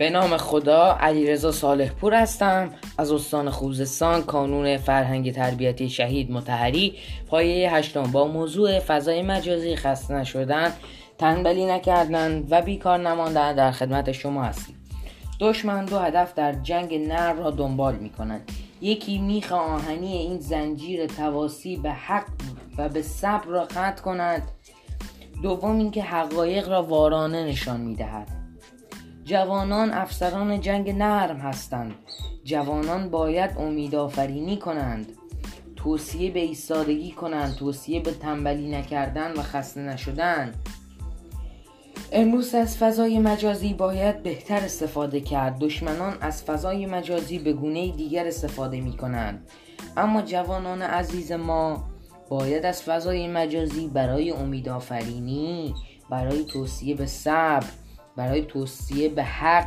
به نام خدا علیرضا صالح پور هستم. از استان خوزستان کانون فرهنگ تربیتی شهید متحری. پایه هشتم با موضوع فضای مجازی خسته نشدن تنبلی نکردن و بیکار نماندن در خدمت شما هستیم. دشمن دو هدف در جنگ نر را دنبال می کنند یکی میخ آهنی این زنجیر تواسی به حق و به صبر را قطع کند. دوم اینکه حقایق را وارانه نشان می‌دهد. جوانان افسران جنگ نرم هستند. جوانان باید امیدآفرینی کنند. توصیه به ایستادگی کنند. توصیه به تنبلی نکردن و خسته نشدن. امروز از فضای مجازی باید بهتر استفاده کرد. دشمنان از فضای مجازی به گونه دیگر استفاده می کنند اما جوانان عزیز ما باید از فضای مجازی برای امیدآفرینی برای توصیه به صبر برای توصیه به حق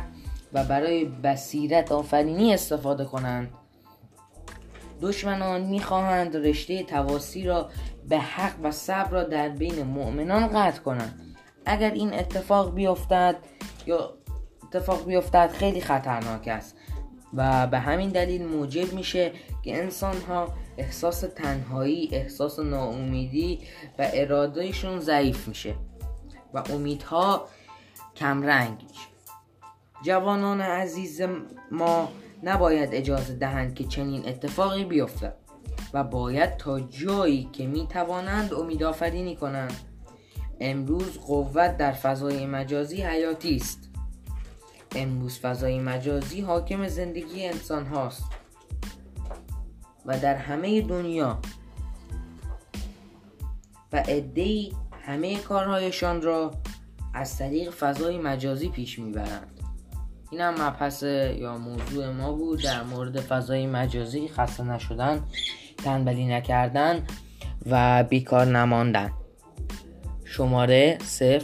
و برای بصیرت آفرینی استفاده کنند. دشمنان می‌خواهند رشته تواسی را به حق و صبر را در بین مؤمنان قطع کنند. اگر این اتفاق بیفتد یا اتفاق بیفتد خیلی خطرناک است و به همین دلیل موجب میشه که انسان ها احساس تنهایی احساس ناامیدی و ارادهشون ضعیف میشه و امیدها کمرنگ جوانان عزیز ما نباید اجازه دهند که چنین اتفاقی بیفتد و باید تا جایی که می توانند امیدآفرینی کنند. امروز قوت در فضای مجازی حیاتی است. امروز فضای مجازی حاکم زندگی انسان هاست. و در همه دنیا و عدهای همه کارهایشان را از طریق فضای مجازی پیش می‌برند. این هم مبحث یا موضوع ما بود در مورد فضای مجازی خسته نشدن تنبلی نکردن و بیکار نماندن. شماره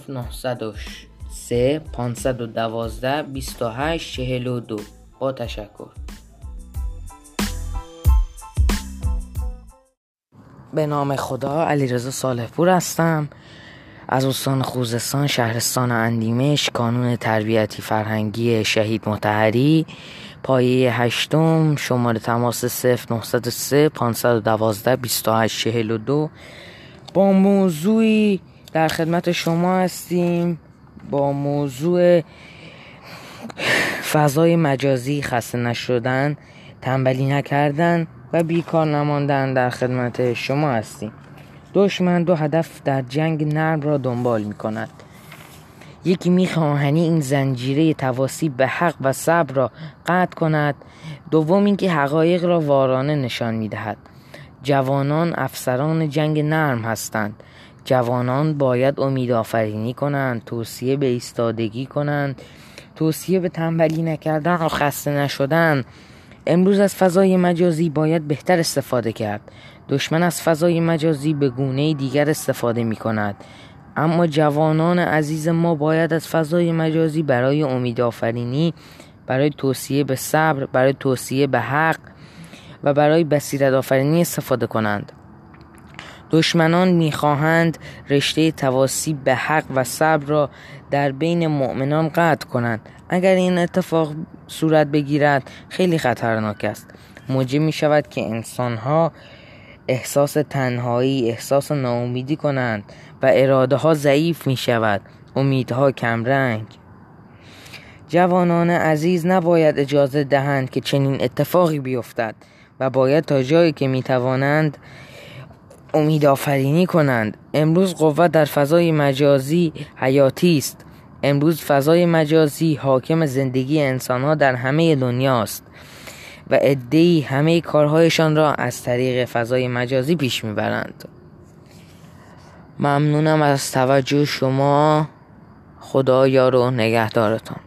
0903 512 28 42 با تشکر. به نام خدا علیرضا صالح پور هستم. از استان خوزستان شهرستان اندیمش کانون تربیتی فرهنگی شهید متحری. پایه هشتم شماره تماس 0903 512 2842 با موضوعی در خدمت شما هستیم. با موضوع فضای مجازی خسته نشدن تنبلی نکردن و بیکار نماندن در خدمت شما هستیم. دشمن دو هدف در جنگ نرم را دنبال می کند یکی میخواهنی این زنجیره تواسی به حق و صبر را قطع کند دوم اینکه حقایق را وارانه نشان می‌دهد. جوانان افسران جنگ نرم هستند. جوانان باید امید آفرینی کنند توصیه به ایستادگی کنند. توصیه به تنبلی نکردن و خسته نشدن. امروز از فضای مجازی باید بهتر استفاده کرد. دشمن از فضای مجازی به گونه دیگر استفاده می کند اما جوانان عزیز ما باید از فضای مجازی برای امید آفرینی برای توصیه به صبر برای توصیه به حق و برای بصیرت آفرینی استفاده کنند. دشمنان می‌خواهند رشته تواسی به حق و صبر را در بین مؤمنان قطع کنند. اگر این اتفاق صورت بگیرد خیلی خطرناک است. موجب می شود که انسان ها احساس تنهایی احساس ناامیدی کنند و اراده ها ضعیف می شود امیدها کمرنگ. جوانان عزیز نباید اجازه دهند که چنین اتفاقی بیفتد و باید تا جایی که می توانند امید آفرینی کنند. امروز قوت در فضای مجازی حیاتی است. امروز فضای مجازی حاکم زندگی انسان ها در همه دنیاست. و ادهی همه کارهایشان را از طریق فضای مجازی پیش می‌برند. ممنونم از توجه شما. خدا یار و نگهدارتان.